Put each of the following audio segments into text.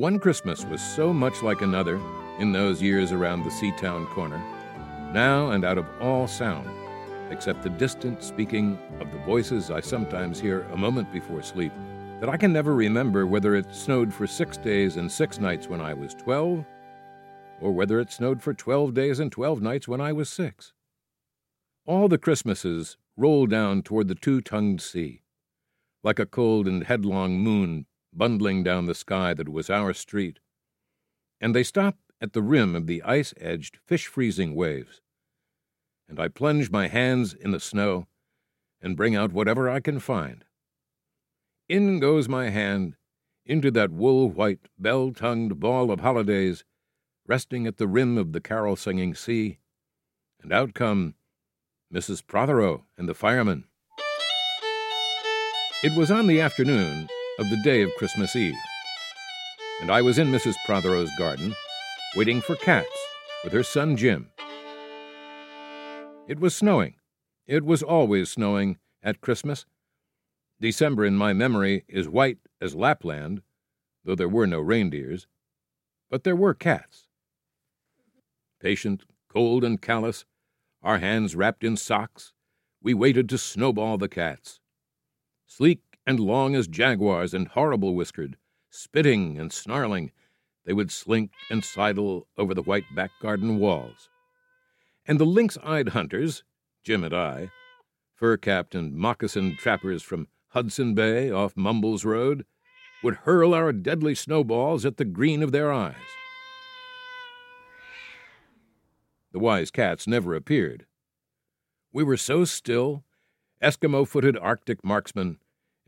One Christmas was so much like another in those years around the Seatown corner, now and out of all sound, except the distant speaking of the voices I sometimes hear a moment before sleep, that I can never remember whether it snowed for six days and six nights when I was twelve, or whether it snowed for twelve days and twelve nights when I was six. All the Christmases roll down toward the two tongued sea, like a cold and headlong moon bundling down the sky that was our street, and they stop at the rim of the ice edged, fish freezing waves. And I plunge my hands in the snow and bring out whatever I can find. In goes my hand into that wool white, bell tongued ball of holidays resting at the rim of the carol singing sea, and out come Mrs. Prothero and the fireman. It was on the afternoon of the day of Christmas Eve, and I was in Mrs. Prothero's garden waiting for Cats with her son Jim. It was snowing. It was always snowing at Christmas. December in my memory is white as Lapland, though there were no reindeers, but there were cats. Patient, cold, and callous, our hands wrapped in socks, we waited to snowball the cats. Sleek and long as jaguars and horrible whiskered, spitting and snarling, they would slink and sidle over the white back garden walls. And the lynx eyed hunters, Jim and I, fur capped and moccasined trappers from Hudson Bay off Mumbles Road, would hurl our deadly snowballs at the green of their eyes. The wise cats never appeared. We were so still, Eskimo footed Arctic marksmen,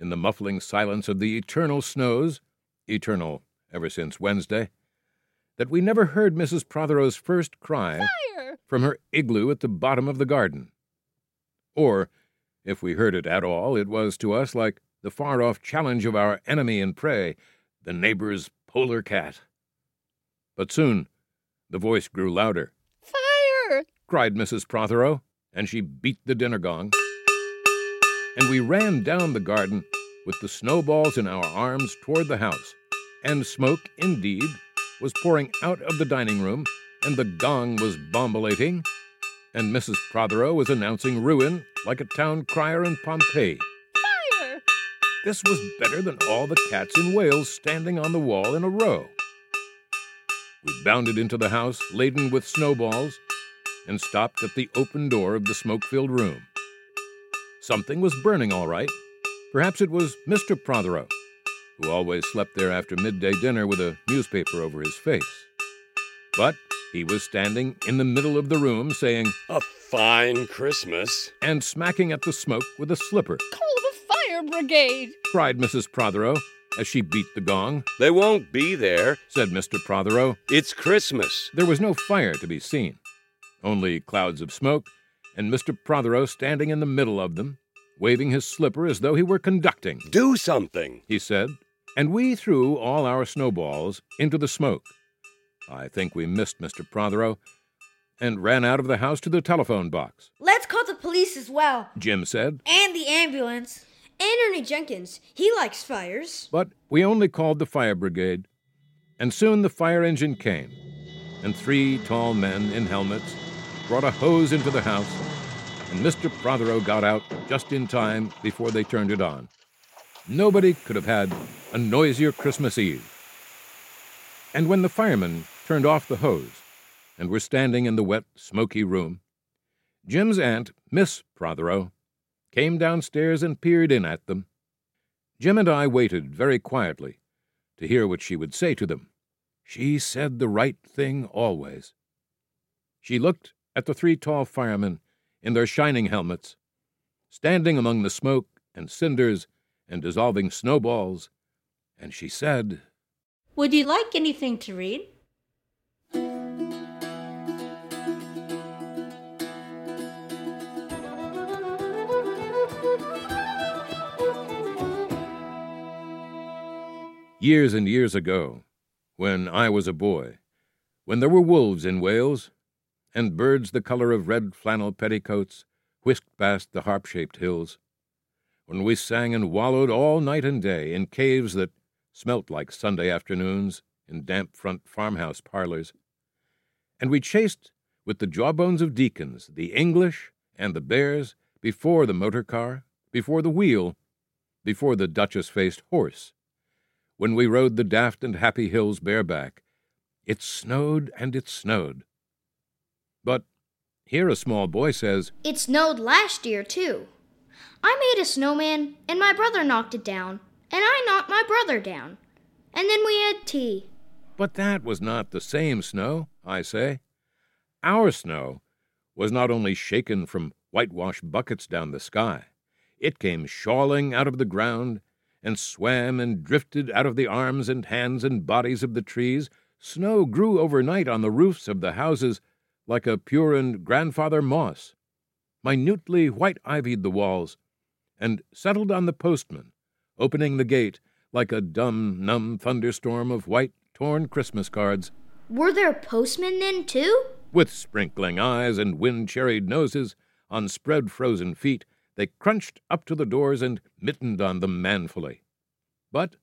in the muffling silence of the eternal snows, eternal ever since Wednesday, that we never heard Mrs. Prothero's first cry Fire! from her igloo at the bottom of the garden. Or, if we heard it at all, it was to us like the far off challenge of our enemy and prey, the neighbor's polar cat. But soon the voice grew louder. Fire! cried Mrs. Prothero, and she beat the dinner gong. And we ran down the garden with the snowballs in our arms toward the house, and smoke, indeed, was pouring out of the dining room, and the gong was bombilating, and Mrs. Prothero was announcing ruin like a town crier in Pompeii. Fire! This was better than all the cats in Wales standing on the wall in a row. We bounded into the house laden with snowballs and stopped at the open door of the smoke filled room. Something was burning, all right. Perhaps it was Mr. Prothero, who always slept there after midday dinner with a newspaper over his face. But he was standing in the middle of the room saying, A fine Christmas. and smacking at the smoke with a slipper, Call the fire brigade! cried Mrs. Prothero as she beat the gong. They won't be there. Said Mr. Prothero. It's Christmas. There was no fire to be seen, only clouds of smoke, and Mr. Prothero standing in the middle of them, waving his slipper as though he were conducting. Do something. he said, and we threw all our snowballs into the smoke. I think we missed Mr. Prothero and ran out of the house to the telephone box. Let's call the police as well. Jim said, And the ambulance. And Ernie Jenkins. He likes fires. but we only called the fire brigade. And soon the fire engine came, and three tall men in helmets brought a hose into the house, and Mr. Prothero got out just in time before they turned it on. Nobody could have had a noisier Christmas Eve. And when the firemen turned off the hose and were standing in the wet, smoky room, Jim's aunt, Miss Prothero, came downstairs and peered in at them. Jim and I waited very quietly to hear what she would say to them. She said the right thing always. She looked at the three tall firemen in their shining helmets, standing among the smoke and cinders and dissolving snowballs, and she said, Would you like anything to read? Years and years ago, when I was a boy, when there were wolves in Wales, and birds the color of red flannel petticoats whisked past the harp shaped hills, when we sang and wallowed all night and day in caves that smelt like Sunday afternoons in damp front farmhouse parlors. And we chased with the jawbones of deacons the English and the bears before the motor car, before the wheel, before the duchess faced horse. When we rode the daft and happy hills bareback, it snowed and it snowed. But here a small boy says, It snowed last year, too. I made a snowman, and my brother knocked it down, and I knocked my brother down. And then we had tea. But that was not the same snow, I say. Our snow was not only shaken from whitewashed buckets down the sky, it came shawling out of the ground and swam and drifted out of the arms and hands and bodies of the trees. Snow grew overnight on the roofs of the houses like a Purin grandfather moss, minutely white ivied the walls, and settled on the postman, opening the gate like a dumb, numb thunderstorm of white, torn Christmas cards. Were there postmen then, too? With sprinkling eyes and wind cherried noses, on spread frozen feet, they crunched up to the doors and mittened on them manfully. But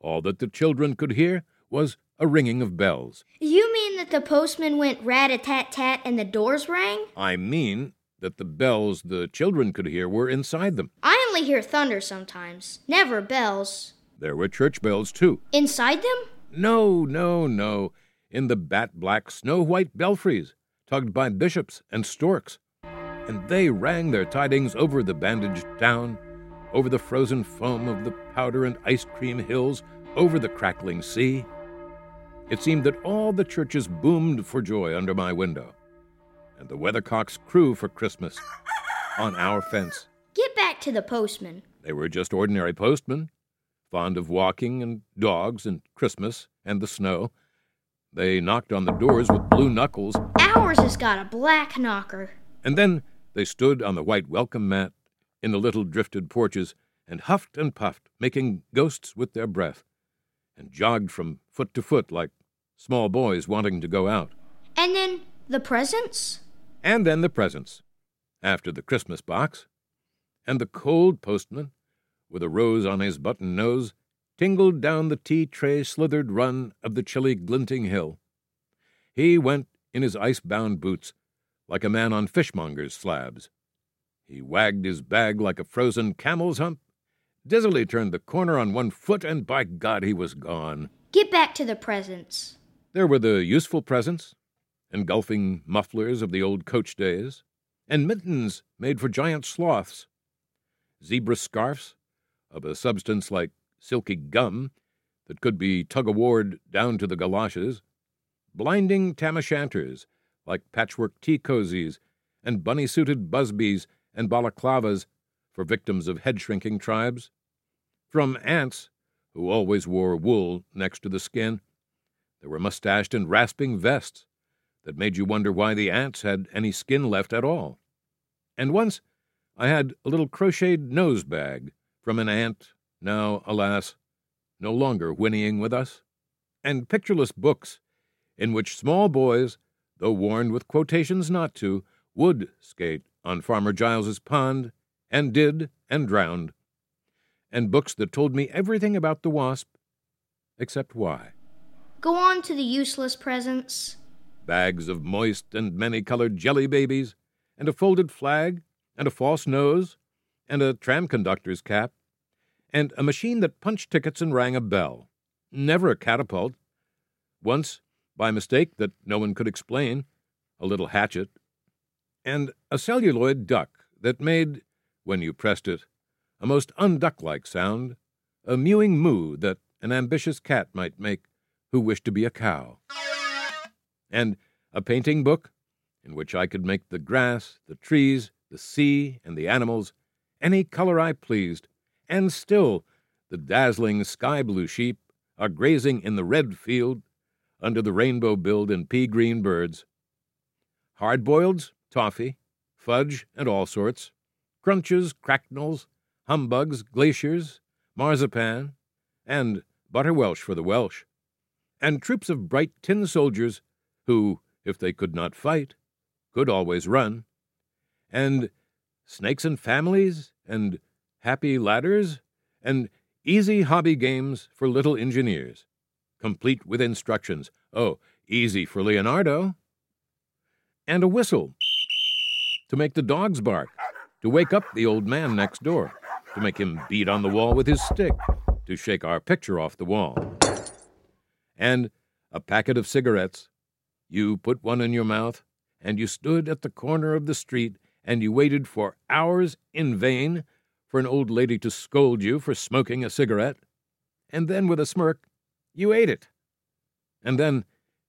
all that the children could hear was a ringing of bells. You that the postman went rat a tat tat and the doors rang? I mean that the bells the children could hear were inside them. I only hear thunder sometimes, never bells. There were church bells, too. Inside them? No, no, no. In the bat black, snow white belfries, tugged by bishops and storks. And they rang their tidings over the bandaged town, over the frozen foam of the powder and ice cream hills, over the crackling sea. It seemed that all the churches boomed for joy under my window, and the weathercocks crew for Christmas on our fence. Get back to the postman. They were just ordinary postmen, fond of walking and dogs and Christmas and the snow. They knocked on the doors with blue knuckles, Ours has got a black knocker. and then they stood on the white welcome mat in the little drifted porches and huffed and puffed, making ghosts with their breath, and jogged from foot to foot like small boys wanting to go out. And then the presents? And then the presents, after the Christmas box, and the cold postman, with a rose on his button nose, tingled down the tea tray slithered run of the chilly glinting hill. He went in his ice bound boots, like a man on fishmonger's slabs. He wagged his bag like a frozen camel's hump, dizzily turned the corner on one foot, and by God, he was gone. Get back to the presents. There were the useful presents, engulfing mufflers of the old coach days, and mittens made for giant sloths, zebra scarfs of a substance like silky gum that could be tug o warred down to the galoshes, blinding tam o' shanters like patchwork tea cozies, and bunny suited busbies and balaclavas for victims of head shrinking tribes, from aunts who always wore wool next to the skin. There were mustached and rasping vests that made you wonder why the aunts had any skin left at all. And once I had a little crocheted nose bag from an aunt, now, alas, no longer whinnying with us, and pictureless books in which small boys, though warned with quotations not to, would skate on Farmer Giles's pond, and did, and drowned, and books that told me everything about the wasp, except why. Go on to the useless presents. bags of moist and many colored jelly babies, and a folded flag, and a false nose, and a tram conductor's cap, and a machine that punched tickets and rang a bell. Never a catapult. Once, by mistake that no one could explain, a little hatchet, and a celluloid duck that made, when you pressed it, a most unduck like sound, a mewing moo that an ambitious cat might make who wished to be a cow and a painting book in which I could make the grass, the trees, the sea, and the animals any color I pleased, and still the dazzling sky blue sheep are grazing in the red field under the rainbow billed and pea green birds. Hard boileds, toffee, fudge, and all sorts, crunches, cracknels, humbugs, glaciers, marzipan, and butter Welsh for the Welsh, and troops of bright tin soldiers who, if they could not fight, could always run, and snakes and families, and happy ladders, and easy hobby games for little engineers, complete with instructions. Oh, easy for Leonardo. And a whistle to make the dogs bark, to wake up the old man next door, to make him beat on the wall with his stick, to shake our picture off the wall. And a packet of cigarettes. You put one in your mouth, and you stood at the corner of the street, and you waited for hours in vain for an old lady to scold you for smoking a cigarette. And then, with a smirk, you ate it. And then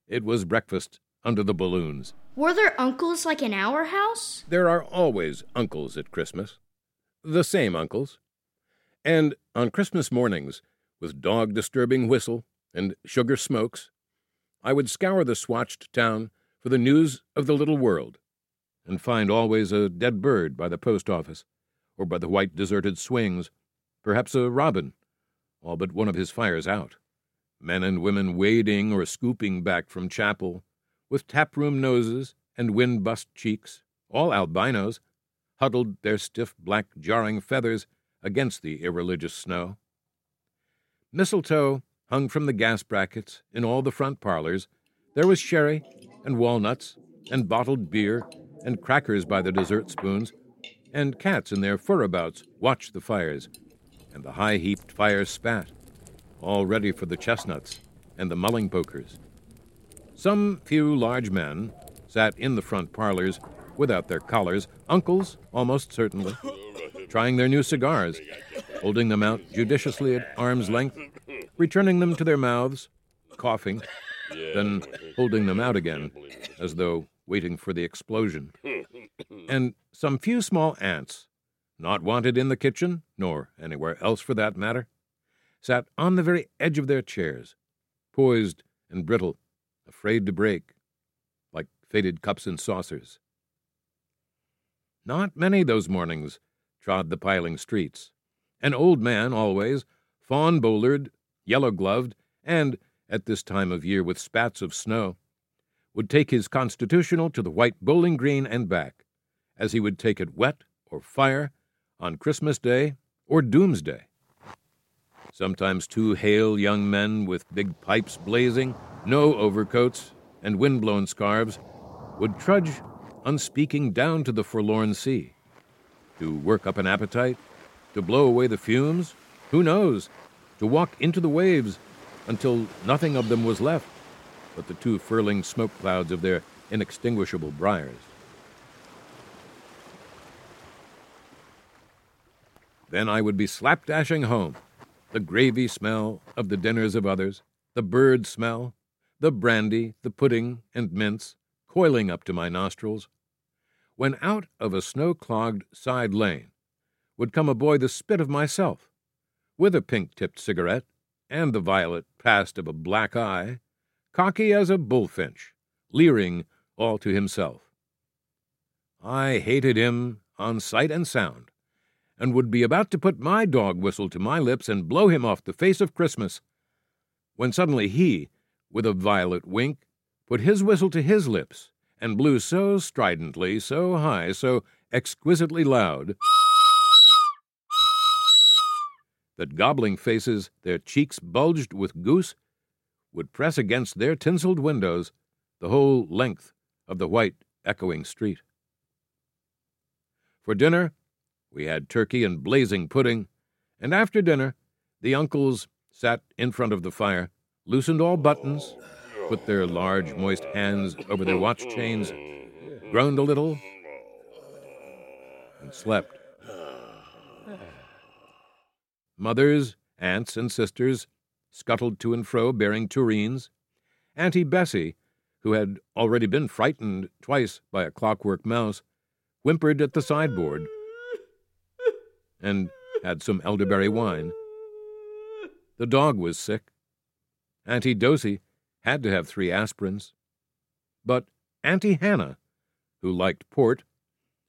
it was breakfast under the balloons. Were there uncles like in our house? There are always uncles at Christmas. The same uncles. And on Christmas mornings, with dog disturbing whistle and sugar smokes, I would scour the swatched town for the news of the little world, and find always a dead bird by the post office, or by the white deserted swings, perhaps a robin, all but one of his fires out. Men and women wading or scooping back from chapel, with taproom noses and wind bust cheeks, all albinos, huddled their stiff black jarring feathers against the irreligious snow. Mistletoe hung from the gas brackets in all the front parlors. There was sherry and walnuts and bottled beer and crackers by the dessert spoons, and cats in their furabouts watched the fires, and the high heaped fires spat, all ready for the chestnuts and the mulling pokers. Some few large men sat in the front parlors without their collars, uncles almost certainly, trying their new cigars, holding them out judiciously at arm's length, returning them to their mouths, coughing, then holding them out again, as though waiting for the explosion. And some few small aunts, not wanted in the kitchen, nor anywhere else for that matter, sat on the very edge of their chairs, poised and brittle, afraid to break, like faded cups and saucers. Not many those mornings trod the piling streets. An old man always, fawn bowlered, yellow gloved, and, at this time of year with spats of snow, would take his constitutional to the white bowling green and back, as he would take it wet or fire on Christmas Day or Doomsday. Sometimes two hale young men with big pipes blazing, no overcoats, and wind-blown scarves would trudge unspeaking down to the forlorn sea. To work up an appetite, to blow away the fumes, who knows, to walk into the waves until nothing of them was left but the two furling smoke clouds of their inextinguishable briars. Then I would be slapdashing home, the gravy smell of the dinners of others, the bird smell, the brandy, the pudding, and mince coiling up to my nostrils, when out of a snow clogged side lane would come a boy the spit of myself, with a pink tipped cigarette and the violet past of a black eye, cocky as a bullfinch, leering all to himself. I hated him on sight and sound, and would be about to put my dog whistle to my lips and blow him off the face of Christmas, when suddenly he, with a violet wink, put his whistle to his lips and blew so stridently, so high, so exquisitely loud that gobbling faces, their cheeks bulged with goose, would press against their tinseled windows the whole length of the white, echoing street. For dinner, we had turkey and blazing pudding, and after dinner, the uncles sat in front of the fire, loosened all buttons, put their large, moist hands over their watch chains, groaned a little, and slept. Mothers, aunts, and sisters scuttled to and fro bearing tureens. Auntie Bessie, who had already been frightened twice by a clockwork mouse, whimpered at the sideboard and had some elderberry wine. The dog was sick. Auntie Dosie had to have three aspirins. But Auntie Hannah, who liked port,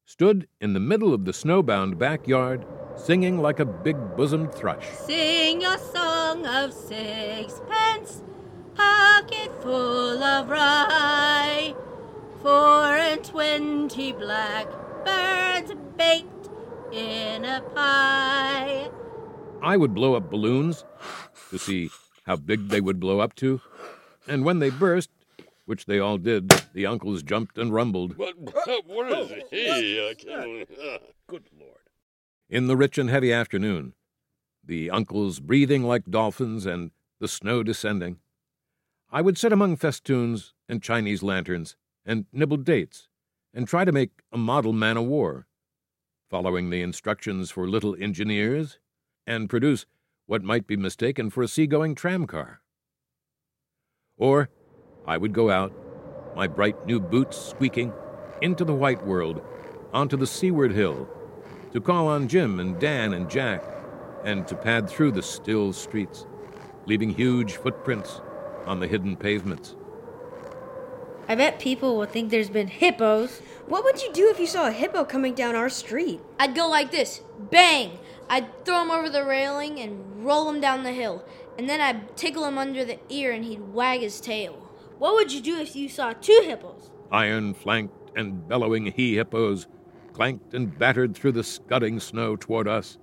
stood in the middle of the snowbound backyard, singing like a big bosomed thrush. Sing your song of sixpence, pocket full of rye, four and twenty blackbirds baked in a pie. I would blow up balloons to see how big they would blow up to, and when they burst, which they all did, the uncles jumped and rumbled. What, what is he? I can't- uh, Good Lord. In the rich and heavy afternoon, the uncles breathing like dolphins and the snow descending, I would sit among festoons and Chinese lanterns and nibble dates and try to make a model man of war, following the instructions for little engineers, and produce what might be mistaken for a seagoing tramcar. Or I would go out, my bright new boots squeaking, into the white world, onto the seaward hill, to call on Jim and Dan and Jack, and to pad through the still streets, leaving huge footprints on the hidden pavements. I bet people will think there's been hippos. What would you do if you saw a hippo coming down our street? I'd go like this bang! I'd throw him over the railing and roll him down the hill. And then I'd tickle him under the ear and he'd wag his tail. What would you do if you saw two hippos? Iron flanked and bellowing he hippos clanked and battered through the scudding snow toward us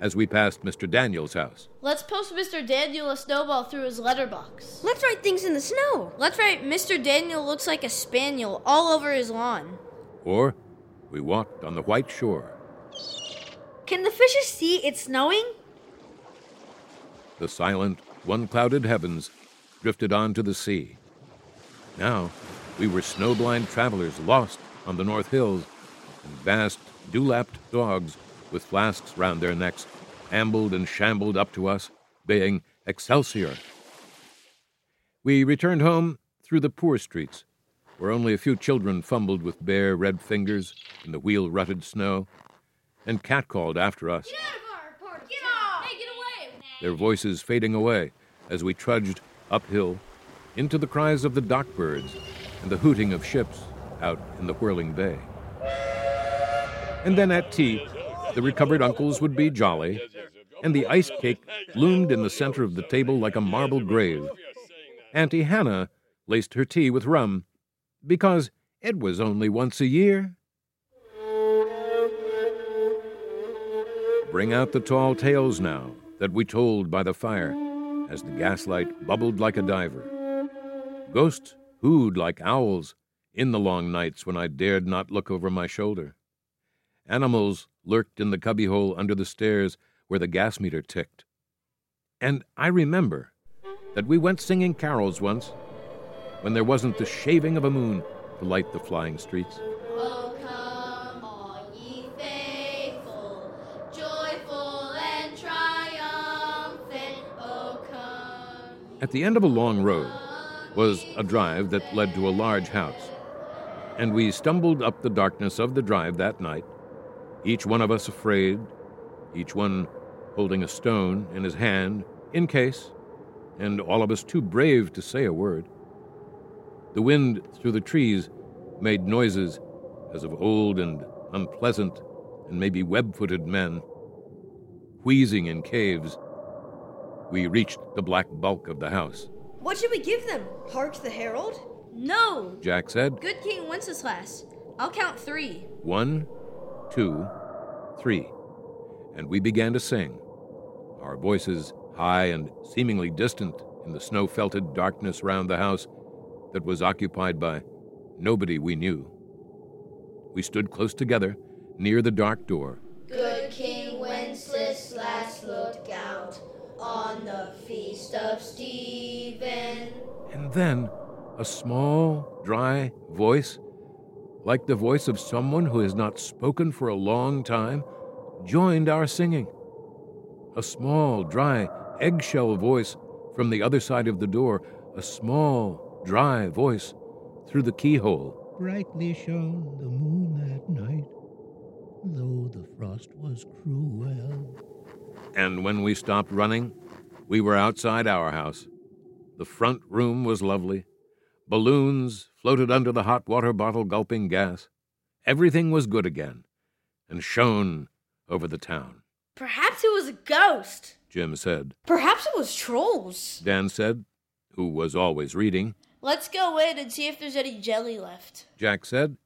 as we passed Mr. Daniel's house. Let's post Mr. Daniel a snowball through his letterbox. Let's write things in the snow. Let's write Mr. Daniel looks like a spaniel all over his lawn. Or we walked on the white shore. Can the fishes see it's snowing? The silent, one clouded heavens drifted on to the sea. Now we were snowblind travelers lost on the North Hills, and vast, dewlapped dogs with flasks round their necks ambled and shambled up to us, baying Excelsior. We returned home through the poor streets, where only a few children fumbled with bare red fingers in the wheel rutted snow, and catcalled after us. Their voices fading away as we trudged uphill into the cries of the dock birds and the hooting of ships out in the whirling bay. And then at tea, the recovered uncles would be jolly, and the ice cake loomed in the center of the table like a marble grave. Auntie Hannah laced her tea with rum because it was only once a year. Bring out the tall tales now that we told by the fire as the gaslight bubbled like a diver. Ghosts hooed like owls in the long nights when I dared not look over my shoulder. Animals lurked in the cubbyhole under the stairs where the gas meter ticked. And I remember that we went singing carols once when there wasn't the shaving of a moon to light the flying streets. At the end of a long road was a drive that led to a large house, and we stumbled up the darkness of the drive that night, each one of us afraid, each one holding a stone in his hand in case, and all of us too brave to say a word. The wind through the trees made noises as of old and unpleasant and maybe web footed men. Wheezing in caves, we reached the black bulk of the house. What should we give them? Hark the Herald? No! Jack said, Good King Wenceslas. I'll count three. One, two, three. And we began to sing, our voices high and seemingly distant in the snow felted darkness round the house that was occupied by nobody we knew. We stood close together near the dark door. Good King Wenceslas looked out on the feast of Stephen. And then a small, dry voice, like the voice of someone who has not spoken for a long time, joined our singing. A small, dry, eggshell voice from the other side of the door, a small, dry voice through the keyhole. Brightly shone the moon that night, though the frost was cruel. And when we stopped running, we were outside our house. The front room was lovely. Balloons floated under the hot water bottle gulping gas. Everything was good again and shone over the town. Perhaps it was a ghost. Jim said. Perhaps it was trolls. Dan said, who was always reading. Let's go in and see if there's any jelly left. Jack said.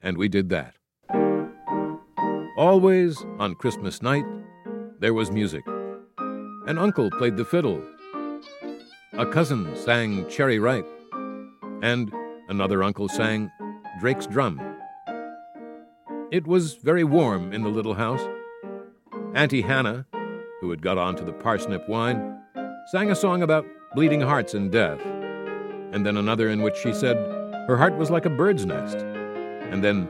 And we did that. Always on Christmas night, there was music. An uncle played the fiddle, a cousin sang Cherry Ripe, and another uncle sang Drake's Drum. It was very warm in the little house. Auntie Hannah, who had got on to the parsnip wine, sang a song about bleeding hearts and death, and then another in which she said her heart was like a bird's nest, and then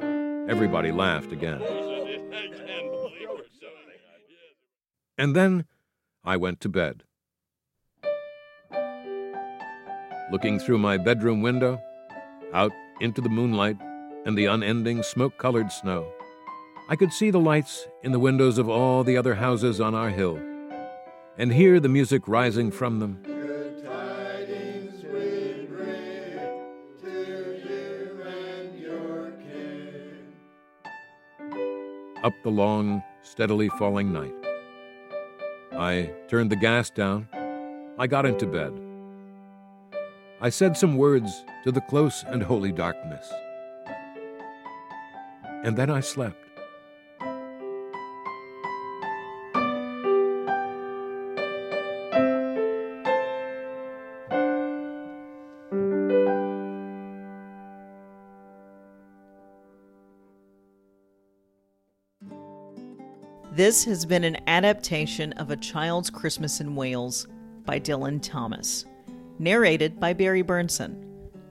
everybody laughed again. I can't believe it. And then I went to bed. Looking through my bedroom window, out into the moonlight and the unending smoke colored snow, I could see the lights in the windows of all the other houses on our hill, and hear the music rising from them. Up the long, steadily falling night. I turned the gas down. I got into bed. I said some words to the close and holy darkness. And then I slept. This has been an adaptation of A Child's Christmas in Wales by Dylan Thomas. Narrated by Barry Bernson.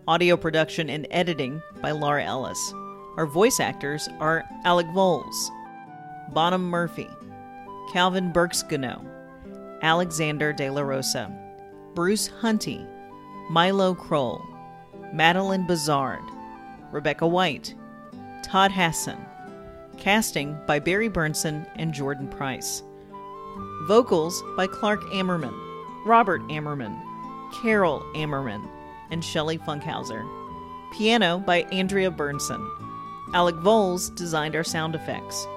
Audio production and editing by Laura Ellis. Our voice actors are Alec Voles, Bonham Murphy, Calvin Burksgano, Alexander De La Rosa, Bruce Hunty, Milo Kroll, Madeline Bazard, Rebecca White, Todd Hassan. Casting by Barry Bernson and Jordan Price. Vocals by Clark Ammerman, Robert Ammerman, Carol Ammerman, and Shelley Funkhauser. Piano by Andrea Bernson. Alec Voles designed our sound effects.